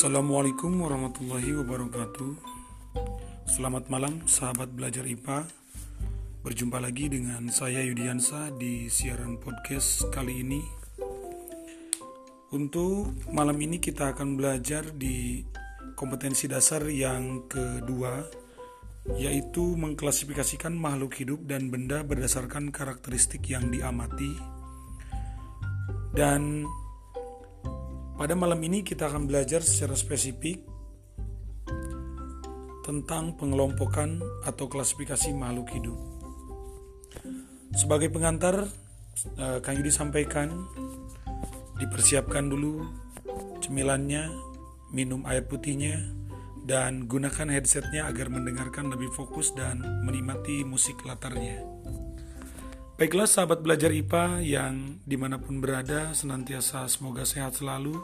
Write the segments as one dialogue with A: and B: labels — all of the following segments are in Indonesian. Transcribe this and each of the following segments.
A: Assalamualaikum warahmatullahi wabarakatuh. Selamat malam sahabat belajar IPA Berjumpa lagi dengan saya Yudiansa di siaran podcast kali ini. Untuk malam ini kita akan belajar di kompetensi dasar yang kedua Yaitu mengklasifikasikan makhluk hidup dan benda berdasarkan karakteristik yang diamati. Dan pada malam ini kita akan belajar secara spesifik tentang pengelompokan atau klasifikasi makhluk hidup. Sebagai pengantar, eh, Kang Yudi sampaikan, dipersiapkan dulu cemilannya, minum air putihnya, dan gunakan headsetnya agar mendengarkan lebih fokus dan menikmati musik latarnya. Baiklah sahabat belajar IPA yang di mana pun berada senantiasa semoga sehat selalu.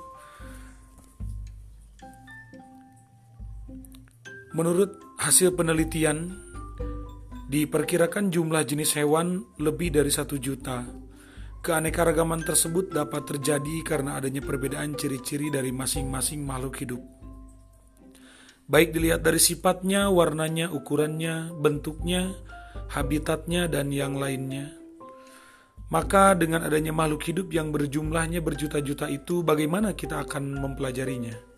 A: Menurut hasil penelitian, diperkirakan jumlah jenis hewan lebih dari satu juta. Keanekaragaman tersebut dapat terjadi karena adanya perbedaan ciri-ciri dari masing-masing makhluk hidup. Baik dilihat dari sifatnya, warnanya, ukurannya, bentuknya, habitatnya, dan yang lainnya. Maka dengan adanya makhluk hidup yang berjumlahnya berjuta-juta itu bagaimana kita akan mempelajarinya?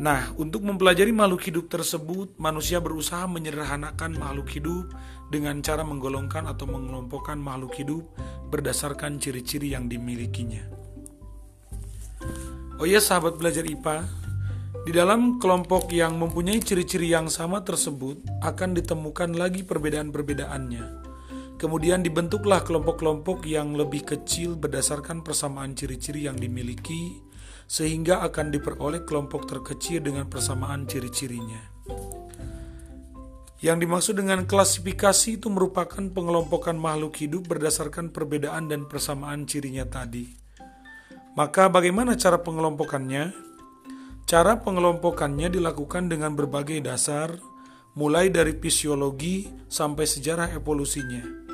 A: Nah, untuk mempelajari makhluk hidup tersebut, manusia berusaha menyederhanakan makhluk hidup dengan cara menggolongkan atau mengelompokkan makhluk hidup berdasarkan ciri-ciri yang dimilikinya. Oh ya sahabat belajar IPA, di dalam kelompok yang mempunyai ciri-ciri yang sama tersebut akan ditemukan lagi perbedaan-perbedaannya. Kemudian dibentuklah kelompok-kelompok yang lebih kecil berdasarkan persamaan ciri-ciri yang dimiliki, sehingga akan diperoleh kelompok terkecil dengan persamaan ciri-cirinya. Yang dimaksud dengan klasifikasi itu merupakan pengelompokan makhluk hidup berdasarkan perbedaan dan persamaan cirinya tadi. Maka bagaimana cara pengelompokannya? Cara pengelompokannya dilakukan dengan berbagai dasar, mulai dari fisiologi sampai sejarah evolusinya.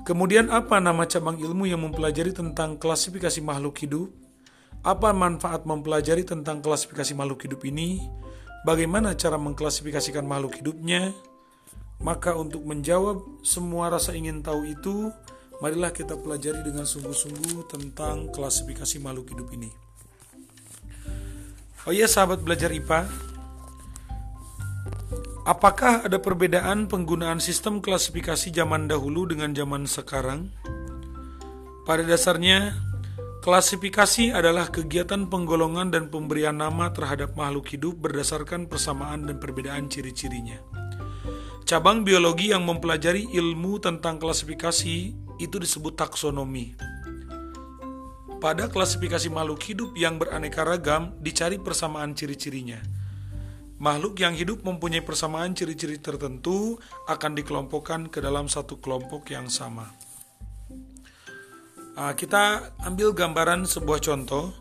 A: Kemudian apa nama cabang ilmu yang mempelajari tentang klasifikasi makhluk hidup? Apa manfaat mempelajari tentang klasifikasi makhluk hidup ini? Bagaimana cara mengklasifikasikan makhluk hidupnya? Maka untuk menjawab semua rasa ingin tahu itu, marilah kita pelajari dengan sungguh-sungguh tentang klasifikasi makhluk hidup ini. Oh iya sahabat belajar IPA, Apakah ada perbedaan penggunaan sistem klasifikasi zaman dahulu dengan zaman sekarang? Pada dasarnya, klasifikasi adalah kegiatan penggolongan dan pemberian nama terhadap makhluk hidup berdasarkan persamaan dan perbedaan ciri-cirinya. Cabang biologi yang mempelajari ilmu tentang klasifikasi itu disebut taksonomi. Pada klasifikasi makhluk hidup yang beraneka ragam, dicari persamaan ciri-cirinya. Makhluk yang hidup mempunyai persamaan ciri-ciri tertentu akan dikelompokkan ke dalam satu kelompok yang sama. Nah, kita ambil gambaran sebuah contoh.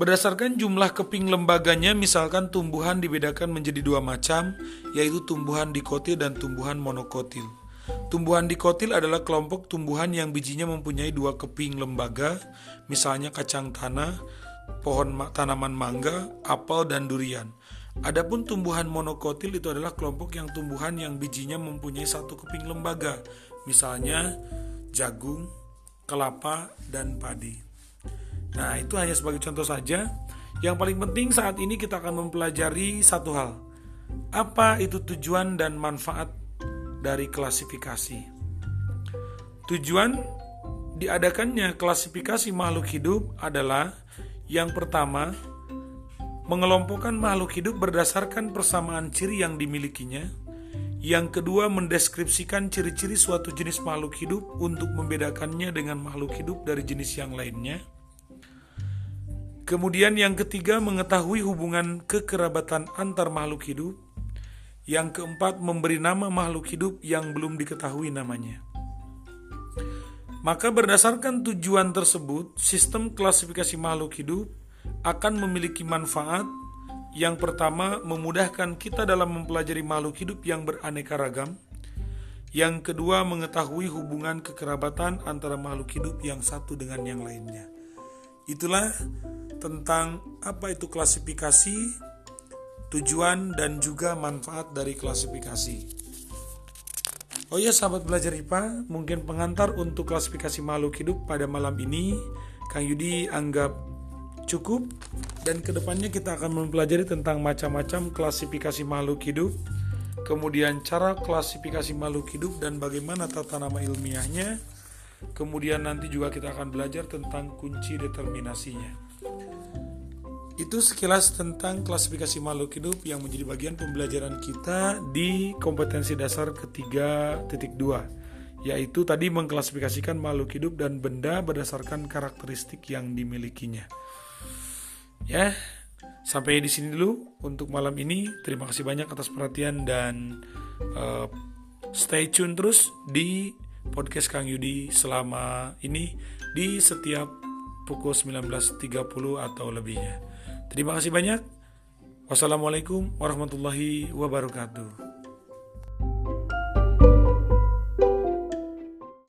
A: Berdasarkan jumlah keping lembaganya, misalkan tumbuhan dibedakan menjadi dua macam, yaitu tumbuhan dikotil dan tumbuhan monokotil. Tumbuhan dikotil adalah kelompok tumbuhan yang bijinya mempunyai dua keping lembaga, misalnya kacang tanah, pohon tanaman mangga, apel, dan durian. Adapun tumbuhan monokotil itu adalah kelompok yang tumbuhan yang bijinya mempunyai satu keping lembaga, misalnya jagung, kelapa, dan padi. Nah, itu hanya sebagai contoh saja. Yang paling penting saat ini kita akan mempelajari satu hal. Apa itu tujuan dan manfaat dari klasifikasi? Tujuan diadakannya klasifikasi makhluk hidup adalah yang pertama, mengelompokkan makhluk hidup berdasarkan persamaan ciri yang dimilikinya. Yang kedua, mendeskripsikan ciri-ciri suatu jenis makhluk hidup untuk membedakannya dengan makhluk hidup dari jenis yang lainnya. Kemudian yang ketiga, mengetahui hubungan kekerabatan antar makhluk hidup. Yang keempat, memberi nama makhluk hidup yang belum diketahui namanya. Maka berdasarkan tujuan tersebut, sistem klasifikasi makhluk hidup akan memiliki manfaat yang pertama memudahkan kita dalam mempelajari makhluk hidup yang beraneka ragam. Yang kedua mengetahui hubungan kekerabatan antara makhluk hidup yang satu dengan yang lainnya. Itulah tentang apa itu klasifikasi, tujuan dan juga manfaat dari klasifikasi. Oh ya sahabat belajar IPA, mungkin pengantar untuk klasifikasi makhluk hidup pada malam ini Kang Yudi anggap cukup. Dan ke depannya kita akan mempelajari tentang macam-macam klasifikasi makhluk hidup. Kemudian cara klasifikasi makhluk hidup dan bagaimana tata nama ilmiahnya. Kemudian nanti juga kita akan belajar tentang kunci determinasinya. Itu sekilas tentang klasifikasi makhluk hidup yang menjadi bagian pembelajaran kita di kompetensi dasar ketiga titik dua yaitu tadi mengklasifikasikan makhluk hidup dan benda berdasarkan karakteristik yang dimilikinya. Ya, sampai di sini dulu untuk malam ini. Terima kasih banyak atas perhatian dan uh, stay tune terus di podcast Kang Yudi selama ini di setiap pukul 19.30 atau lebihnya. Terima kasih banyak. Wassalamualaikum warahmatullahi wabarakatuh.